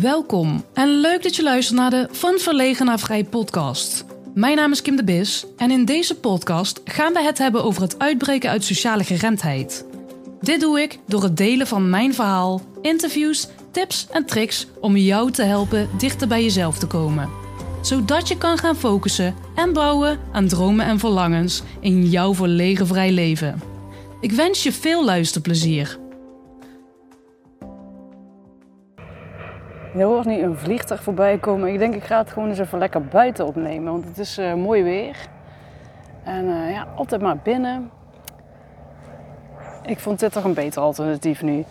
Welkom en leuk dat je luistert naar de Van Verlegen naar Vrij podcast. Mijn naam is Kim de Bis en in deze podcast gaan we het hebben over het uitbreken uit sociale geremdheid. Dit doe ik door het delen van mijn verhaal, interviews, tips en tricks om jou te helpen dichter bij jezelf te komen. Zodat je kan gaan focussen en bouwen aan dromen en verlangens in jouw verlegen vrij leven. Ik wens je veel luisterplezier. Je hoort nu een vliegtuig voorbij komen. Ik denk ik ga het gewoon eens even lekker buiten opnemen. Want het is eh, mooi weer. En eh, ja, altijd maar binnen. Ik vond dit toch een beter alternatief nu.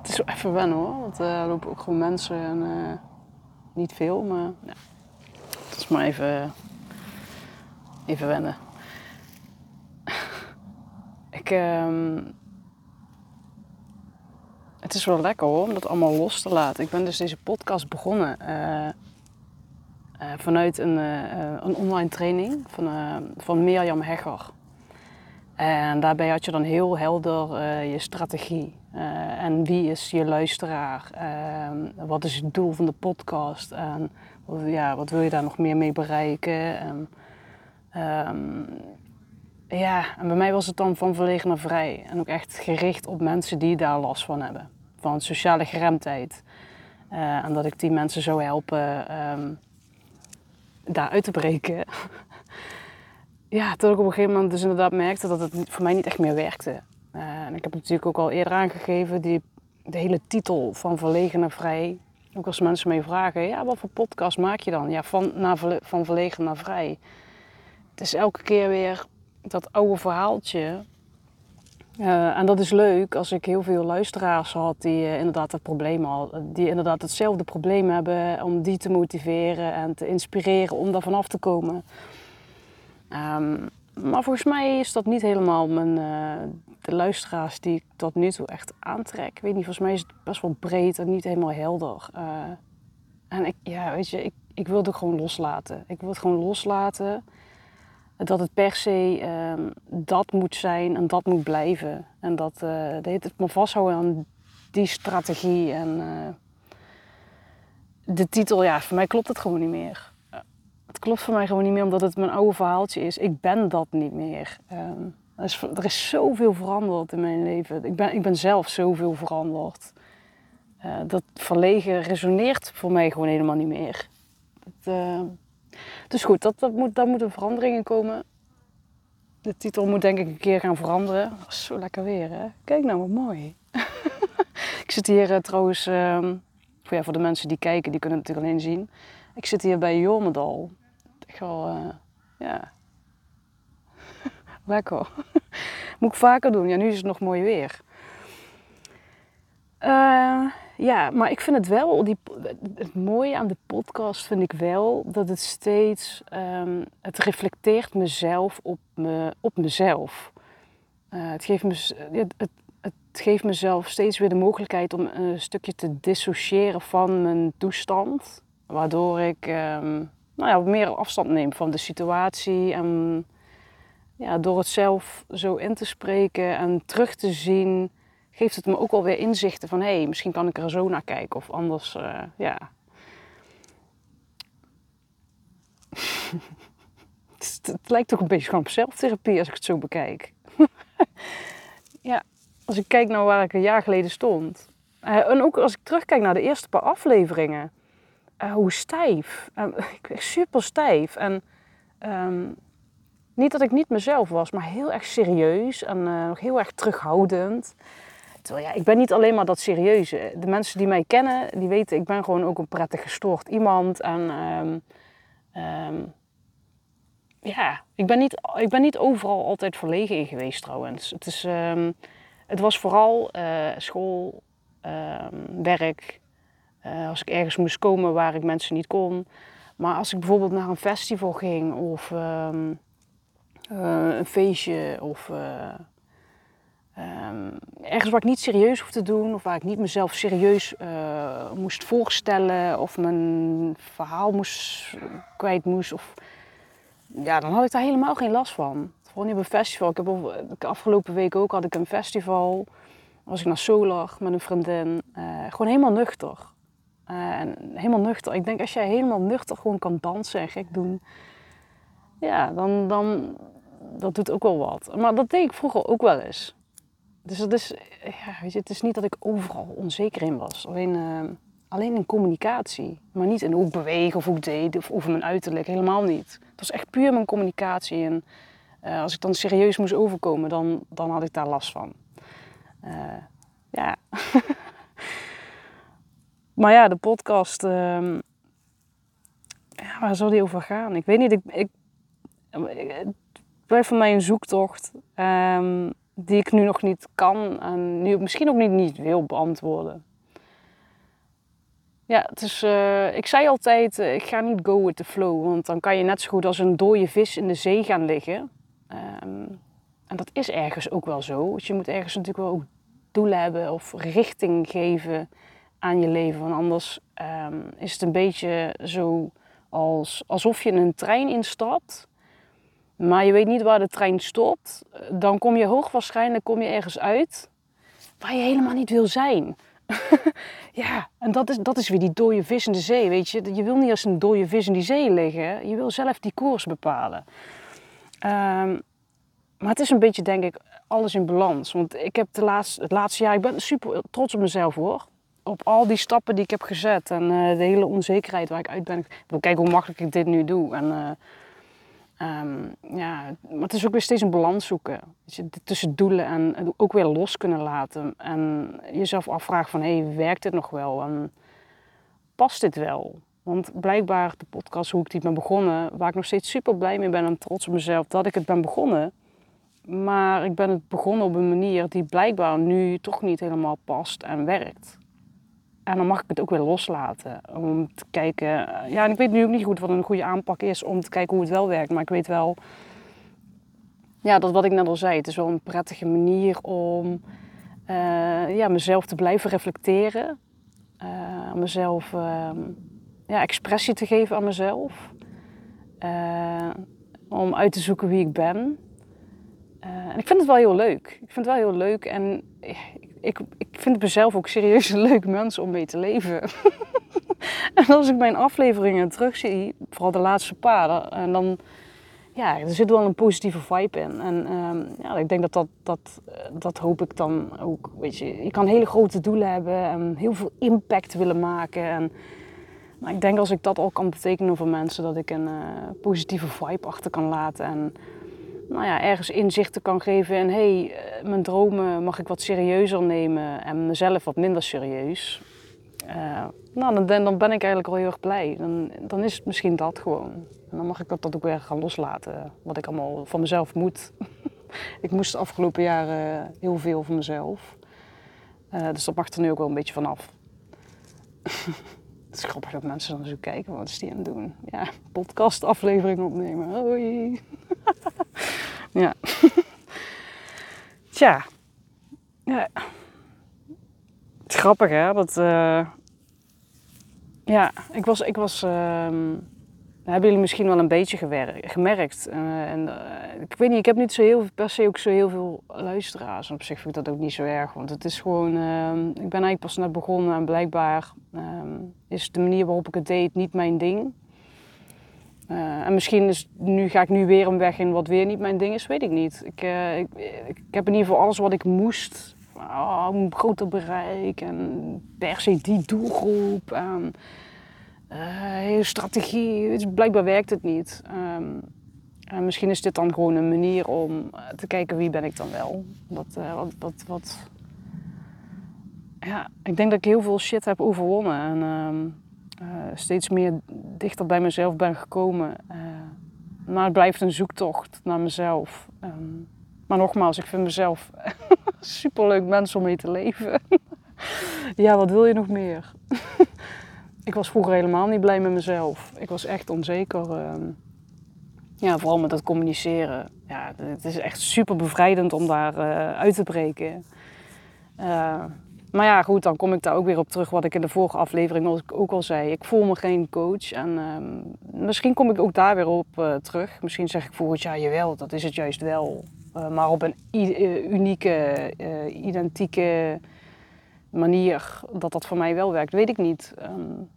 het is wel even wennen hoor. Want eh, er lopen ook gewoon mensen. En, niet veel, maar ja. het is maar even, even wennen. ik... ehm het is wel lekker hoor, om dat allemaal los te laten. Ik ben dus deze podcast begonnen uh, uh, vanuit een, uh, een, online training van, van Mirjam Hegger. En daarbij had je dan heel helder je strategie. en wie is je luisteraar? wat is het doel van de podcast? En ja, wat wil je daar nog meer mee bereiken? En, um, ja, en bij mij was het dan van verlegen naar vrij. En ook echt gericht op mensen die daar last van hebben. Van sociale geremdheid. Uh, en dat ik die mensen zou helpen um, daar uit te breken. ja, tot ik op een gegeven moment dus inderdaad merkte dat het voor mij niet echt meer werkte. Uh, en ik heb natuurlijk ook al eerder aangegeven, die, de hele titel van Verlegen naar Vrij. Ook als mensen mij vragen, ja, wat voor podcast maak je dan? Ja, van, naar, van Verlegen naar Vrij. Het is elke keer weer dat oude verhaaltje. Uh, en dat is leuk als ik heel veel luisteraars had die uh, inderdaad dat probleem hadden. Die inderdaad hetzelfde probleem hebben om die te motiveren en te inspireren om daar vanaf te komen. Um, maar volgens mij is dat niet helemaal mijn, uh, de luisteraars die ik tot nu toe echt aantrek. Ik weet niet, volgens mij is het best wel breed en niet helemaal helder. en ik, ja, weet je, ik, ik wil het gewoon loslaten. Ik wil het gewoon loslaten dat het per se uh, dat moet zijn en dat moet blijven. En dat, dat het me vasthouden aan die strategie. En uh, de titel, ja, voor mij klopt het gewoon niet meer. Het klopt voor mij gewoon niet meer omdat het mijn oude verhaaltje is. Ik ben dat niet meer. Um, er, is, er is zoveel veranderd in mijn leven. Ik ben, ik ben zelf zoveel veranderd. Uh, dat verlegen resoneert voor mij gewoon helemaal niet meer. Dat, dus goed, dat, dat moet, daar moeten veranderingen komen. De titel moet denk ik een keer gaan veranderen. Zo lekker weer, hè? Kijk nou, wat mooi. ik zit hier uh, trouwens, uh, voor, ja, voor de mensen die kijken, die kunnen het natuurlijk alleen zien. Ik zit hier bij Jormedal. Echt wel, uh, ja. lekker. moet ik vaker doen. Ja, nu is het nog mooi weer. Uh, ja, maar ik vind het wel, die, het mooie aan de podcast vind ik wel dat het steeds, um, het reflecteert mezelf op, me, op mezelf. Uh, het, geeft me, het, het, het, geeft mezelf steeds weer de mogelijkheid om een stukje te dissociëren van mijn toestand. Waardoor ik um, nou ja, meer afstand neem van de situatie. En ja, door het zelf zo in te spreken en terug te zien geeft het me ook alweer inzichten van hé, hey, misschien kan ik er zo naar kijken of anders, uh, ja. het, lijkt toch een beetje gewoon op zelftherapie als ik het zo bekijk. ja, als ik kijk naar waar ik een jaar geleden stond. Uh, en ook als ik terugkijk naar de eerste paar afleveringen. Uh, hoe stijf. ik ben super stijf. En um, niet dat ik niet mezelf was, maar heel erg serieus en uh, heel erg terughoudend. Ja, ik ben niet alleen maar dat serieuze. De mensen die mij kennen, die weten, ik ben gewoon ook een prettig gestoord iemand. En um, um, ja, ik ben, niet, ik ben niet overal altijd verlegen in geweest trouwens. Het, is, um, het was vooral uh, school, werk. Uh, als ik ergens moest komen waar ik mensen niet kon. Maar als ik bijvoorbeeld naar een festival ging of uh, een feestje of Um, ergens waar ik niet serieus hoef te doen, of waar ik niet mezelf serieus uh, moest voorstellen, of mijn verhaal moest, kwijt moest. Of, ja, dan had ik daar helemaal geen last van. Niet op een festival. Ik heb afgelopen week ook had ik een festival. was ik naar Solar met een vriendin. Eh, gewoon helemaal nuchter. Eh, helemaal nuchter. Ik denk als jij helemaal nuchter gewoon kan dansen en gek doen. Ja, dan, dan dat doet ook wel wat. Maar dat deed ik vroeger ook wel eens. Dus dat is, ja, het is niet dat ik overal onzeker in was. Alleen, uh, alleen in communicatie. Maar niet in hoe ik beweeg of hoe ik deed of over mijn uiterlijk. Helemaal niet. Het was echt puur mijn communicatie. En uh, als ik dan serieus moest overkomen, dan, dan had ik daar last van. Uh, ja. maar ja, de podcast. Uh, ja, waar zal die over gaan? Ik weet niet. Ik, ik, het blijft voor mij een zoektocht. Um, die ik nu nog niet kan en nu misschien ook niet, niet wil beantwoorden. Ja, het is, uh, ik zei altijd, uh, ik ga niet go with the flow, want dan kan je net zo goed als een dode vis in de zee gaan liggen. Um, en dat is ergens ook wel zo. Want je moet ergens natuurlijk wel ook doelen hebben of richting geven aan je leven. Want anders um, is het een beetje zo als, alsof je in een trein instapt maar je weet niet waar de trein stopt, dan kom je hoogwaarschijnlijk kom je ergens uit waar je helemaal niet wil zijn. ja, en dat is, dat is weer die dode vis in de zee, weet je. Je wil niet als een dode vis in die zee liggen, je wil zelf die koers bepalen. Um, maar het is een beetje, denk ik, alles in balans. Want ik heb de laatste, het laatste jaar, ik ben super trots op mezelf hoor. Op al die stappen die ik heb gezet en uh, de hele onzekerheid waar ik uit ben. Ik wil kijken hoe makkelijk ik dit nu doe. En uh, Um, ja, maar het is ook weer steeds een balans zoeken. je, tussen doelen en ook weer los kunnen laten. En jezelf afvragen van, hé, hey, werkt dit nog wel? En past dit wel? Want blijkbaar de podcast, hoe ik die ben begonnen, waar ik nog steeds super blij mee ben en trots op mezelf dat ik het ben begonnen. Maar ik ben het begonnen op een manier die blijkbaar nu toch niet helemaal past en werkt. En dan mag ik het ook weer loslaten. Om te kijken. Ja, en ik weet nu ook niet goed wat een goede aanpak is om te kijken hoe het wel werkt. Maar ik weet wel. Ja, dat wat ik net al zei. Het is wel een prettige manier om uh, ja, mezelf te blijven reflecteren. Uh, mezelf uh, ja, expressie te geven aan mezelf. om uit te zoeken wie ik ben. en ik vind het wel heel leuk. Ik vind het wel heel leuk. En ik, ik vind mezelf ook serieus een leuk mens om mee te leven. en als ik mijn afleveringen terugzie, vooral de laatste paar, en dan ja, er zit wel een positieve vibe in. En um, ja, ik denk dat dat, dat dat hoop ik dan ook. Weet je, je kan hele grote doelen hebben en heel veel impact willen maken. En, maar ik denk als ik dat al kan betekenen voor mensen, dat ik een uh, positieve vibe achter kan laten. En nou ja, ergens inzichten kan geven hé, hey, eh, mijn dromen mag ik wat serieuzer nemen en mezelf wat minder serieus. Uh, nou, dan, dan ben ik eigenlijk al heel erg blij. Dan, dan is het misschien dat gewoon. En dan mag ik dat ook weer gaan loslaten, wat ik allemaal van mezelf moet. ik moest de afgelopen jaren heel veel van mezelf. Uh, dus dat mag er nu ook wel een beetje vanaf. het is grappig dat mensen dan zo kijken, wat is die aan het doen? Ja, podcast aflevering opnemen. Hoi. ja. Tja. Ja. Grappig hè, dat... Uh... Ja, ik was... Ik was uh... hebben jullie misschien wel een beetje gemerkt. Uh, en, uh, ik weet niet, ik heb niet zo heel, per se ook zo heel veel luisteraars. En op zich vind ik dat ook niet zo erg. Want het is gewoon... Ehm, ik ben eigenlijk pas net begonnen en blijkbaar ehm, is de manier waarop ik het deed niet mijn ding. Uh, en misschien is, nu ga ik nu weer een weg in wat weer niet mijn ding is, weet ik niet. Ik, ik, ik, heb in ieder geval alles wat ik moest. Oh, een groter bereik en per se die doelgroep uh, strategie. Blijkbaar werkt het niet. En misschien is dit dan gewoon een manier om te kijken wie ben ik dan wel. Wat, wat, wat, wat, ja, ik denk dat ik heel veel shit heb overwonnen. En, uh, steeds meer dichter bij mezelf ben gekomen. Maar het blijft een zoektocht naar mezelf. Um, maar nogmaals, ik vind mezelf superleuk mens om mee te leven. ja, wat wil je nog meer? ik was vroeger helemaal niet blij met mezelf. Ik was echt onzeker. Um, ja, vooral met het communiceren. Ja, het is echt super bevrijdend om daar uh, uit te breken. Maar ja, goed, dan kom ik daar ook weer op terug wat ik in de vorige aflevering ook al zei. Ik voel me geen coach en uh, misschien kom ik ook daar weer op uh, terug. Misschien zeg ik volgend jaar, jawel, dat is het juist wel. Maar op een unieke, identieke manier dat dat voor mij wel werkt, weet ik niet. Um,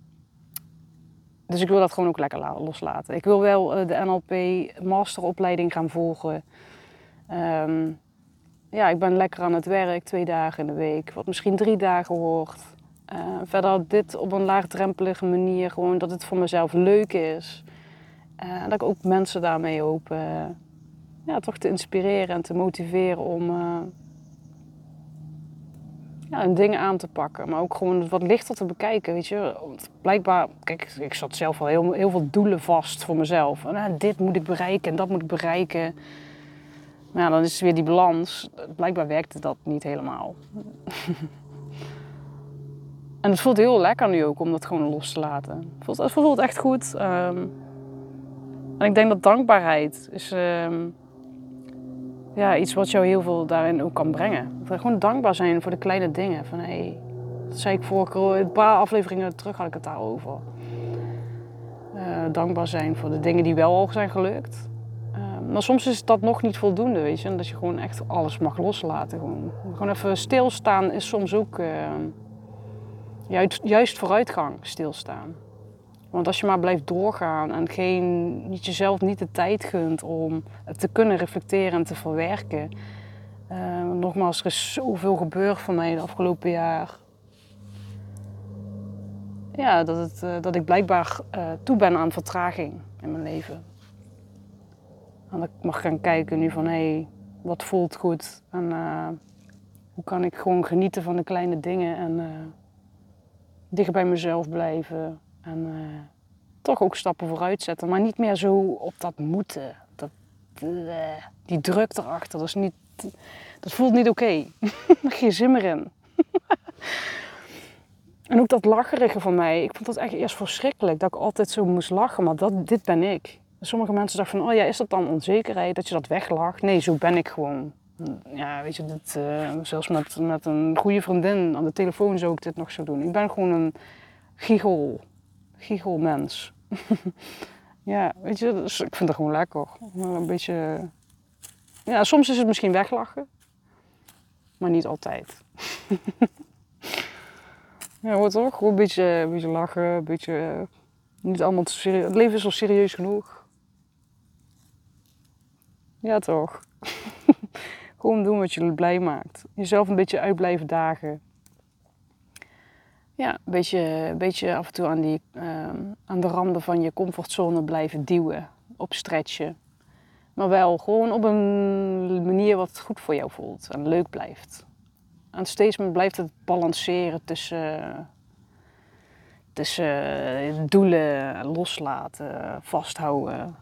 dus ik wil dat gewoon ook lekker loslaten. Ik wil wel de NLP masteropleiding gaan volgen. Um, ja, ik ben lekker aan het werk, twee dagen in de week, wat misschien drie dagen hoort. Uh, verder dit op een laagdrempelige manier, gewoon dat het voor mezelf leuk is. Uh, dat ik ook mensen daarmee hoop ja, toch te inspireren en te motiveren om ja, dingen aan te pakken. Maar ook gewoon wat lichter te bekijken, weet je. Want blijkbaar, kijk, ik zat zelf al heel, veel doelen vast voor mezelf. En, dit moet ik bereiken en dat moet ik bereiken. Ja, dan is weer die balans. Blijkbaar werkte dat niet helemaal. en het voelt heel lekker nu ook om dat gewoon los te laten. Het voelt, het voelt echt goed. Um, en ik denk dat dankbaarheid is um, ja, iets wat jou heel veel daarin ook kan brengen. Gewoon dankbaar zijn voor de kleine dingen. Van, hey, dat zei ik vorige een paar afleveringen terug had ik het daarover. Uh, dankbaar zijn voor de dingen die wel al zijn gelukt. Maar soms is dat nog niet voldoende, weet je. Dat je gewoon echt alles mag loslaten. Gewoon, gewoon even stilstaan is soms ook uh, juist, juist vooruitgang stilstaan. Want als je maar blijft doorgaan en geen, niet jezelf niet de tijd gunt om te kunnen reflecteren en te verwerken. Uh, nogmaals, er is zoveel gebeurd voor mij de afgelopen jaar. Ja, dat, het, uh, dat ik blijkbaar uh, toe ben aan vertraging in mijn leven. En dat ik mag gaan kijken nu van hé, hey, wat voelt goed en hoe kan ik gewoon genieten van de kleine dingen en dicht bij mezelf blijven en uh, toch ook stappen vooruit zetten, maar niet meer zo op dat moeten, dat, die druk erachter, dat, is niet, dat voelt niet oké. Okay. Geen zin meer in. en ook dat lacherige van mij, ik vond dat echt eerst verschrikkelijk dat ik altijd zo moest lachen, maar dat, dit ben ik. Sommige mensen dachten van, oh ja, is dat dan onzekerheid dat je dat weglacht? Nee, zo ben ik gewoon. Ja, weet je, uh, zelfs met, met een goede vriendin aan de telefoon zou ik dit nog zo doen. Ik ben gewoon een giegel, giechelmens. ja, weet je, ik vind het gewoon lekker. Een beetje, ja, soms is het misschien weglachen, maar niet altijd. ja, hoort toch? Gewoon een beetje, een beetje lachen, een beetje, niet allemaal te serieus. Het leven is al serieus genoeg. Ja, toch? Gewoon doen wat je blij maakt. Jezelf een beetje uit blijven dagen. Ja, een beetje, een beetje af en toe aan, die, ehm, aan de randen van je comfortzone blijven duwen. Op stretchen. Maar wel gewoon op een manier wat goed voor jou voelt en leuk blijft. En steeds blijft het balanceren tussen, tussen doelen loslaten, vasthouden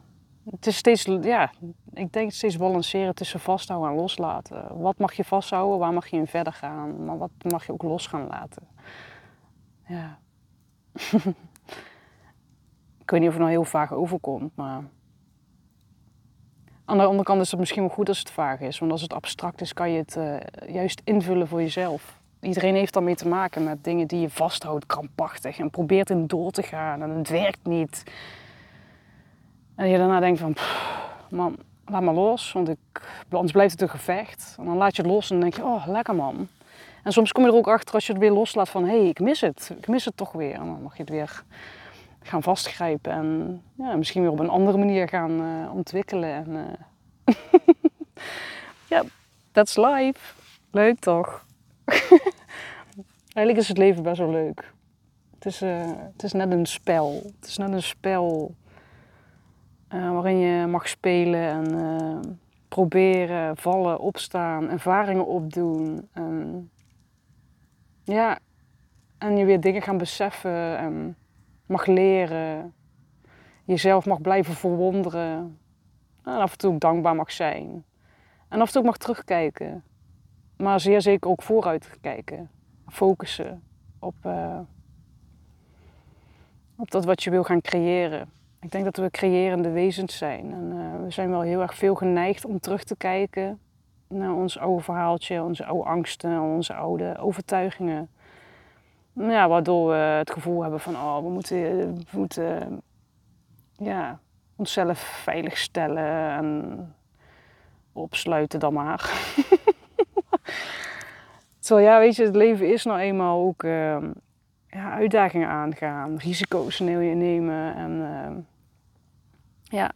het is steeds, ja, ik denk steeds balanceren tussen vasthouden en loslaten. Wat mag je vasthouden, waar mag je in verder gaan, maar wat mag je ook los gaan laten. Ja. ik weet niet of het nou heel vaag overkomt, maar aan de andere kant is het misschien wel goed als het vaag is, want als het abstract is, kan je het uh, juist invullen voor jezelf. Iedereen heeft daarmee te maken met dingen die je vasthoudt, krampachtig en probeert in door te gaan en het werkt niet. En je daarna denkt van, man, laat maar los, want ik, anders blijft het een gevecht. En dan laat je het los en dan denk je, oh, lekker man. En soms kom je er ook achter als je het weer loslaat van, hé, hey, ik mis het. Ik mis het toch weer. En dan mag je het weer gaan vastgrijpen en ja, misschien weer op een andere manier gaan uh, ontwikkelen. En, uh... ja, that's life. Leuk toch? Eigenlijk is het leven best wel leuk. Het is, uh, het is net een spel. Het is net een spel waarin je mag spelen en proberen, vallen, opstaan, ervaringen opdoen. En, ja, en je weer dingen gaan beseffen en mag leren. Jezelf mag blijven verwonderen. En af en toe dankbaar mag zijn. En af en toe mag terugkijken. Maar zeer zeker ook vooruit kijken. Focussen op, uh, op dat wat je wil gaan creëren. Ik denk dat we creërende wezens zijn. En uh, we zijn wel heel erg veel geneigd om terug te kijken naar ons oude verhaaltje, onze oude angsten, onze oude overtuigingen. Ja, waardoor we het gevoel hebben van, oh, we moeten, moeten ja, onszelf veilig stellen. En opsluiten dan maar. Terwijl ja, weet je, het leven is nou eenmaal ook uh, ja, uitdagingen aangaan, risico's nemen en uh, ja,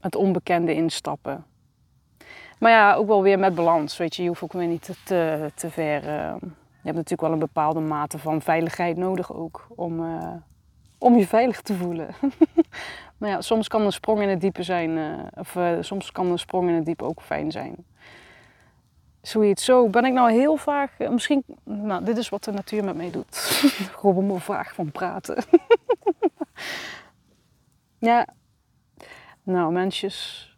het onbekende instappen. Maar ja, ook wel weer met balans. Weet je, je hoeft ook weer niet te, te ver. Uh, je hebt natuurlijk wel een bepaalde mate van veiligheid nodig ook om, uh, om je veilig te voelen. maar ja, soms kan een sprong in het diepe zijn, uh, of soms kan een sprong in het diepe ook fijn zijn. Zoiets. Zo ben ik nou heel vaak, misschien, nou, dit is wat de natuur met mij doet. Gewoon een vraag van praten. ja, nou mensjes,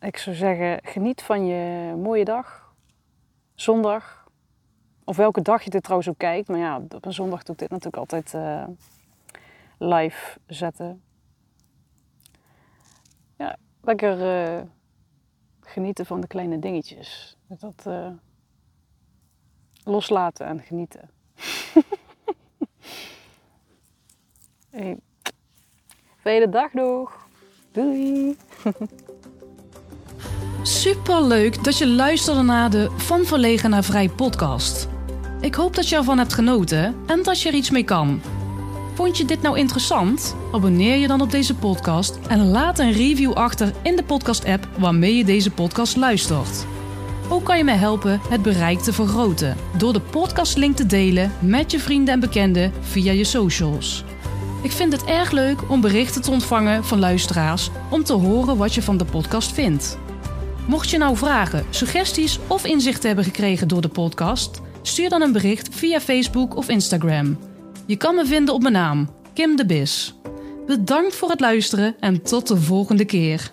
ik zou zeggen, geniet van je mooie dag. Zondag. Of welke dag je dit trouwens ook kijkt. Maar ja, op een zondag doe ik dit natuurlijk altijd uh, live zetten. Ja, lekker uh, genieten van de kleine dingetjes. Dat uh, loslaten en genieten. hey. Fijne dag nog. Doei. Super leuk dat je luisterde naar de Van Verlegen naar Vrij podcast. Ik hoop dat je ervan hebt genoten en dat je er iets mee kan. Vond je dit nou interessant? Abonneer je dan op deze podcast en laat een review achter in de podcast-app waarmee je deze podcast luistert. Ook kan je mij helpen het bereik te vergroten door de podcastlink te delen met je vrienden en bekenden via je socials. Ik vind het erg leuk om berichten te ontvangen van luisteraars om te horen wat je van de podcast vindt. Mocht je nou vragen, suggesties of inzichten hebben gekregen door de podcast, stuur dan een bericht via Facebook of Instagram. Je kan me vinden op mijn naam, Kim de Bis. Bedankt voor het luisteren en tot de volgende keer.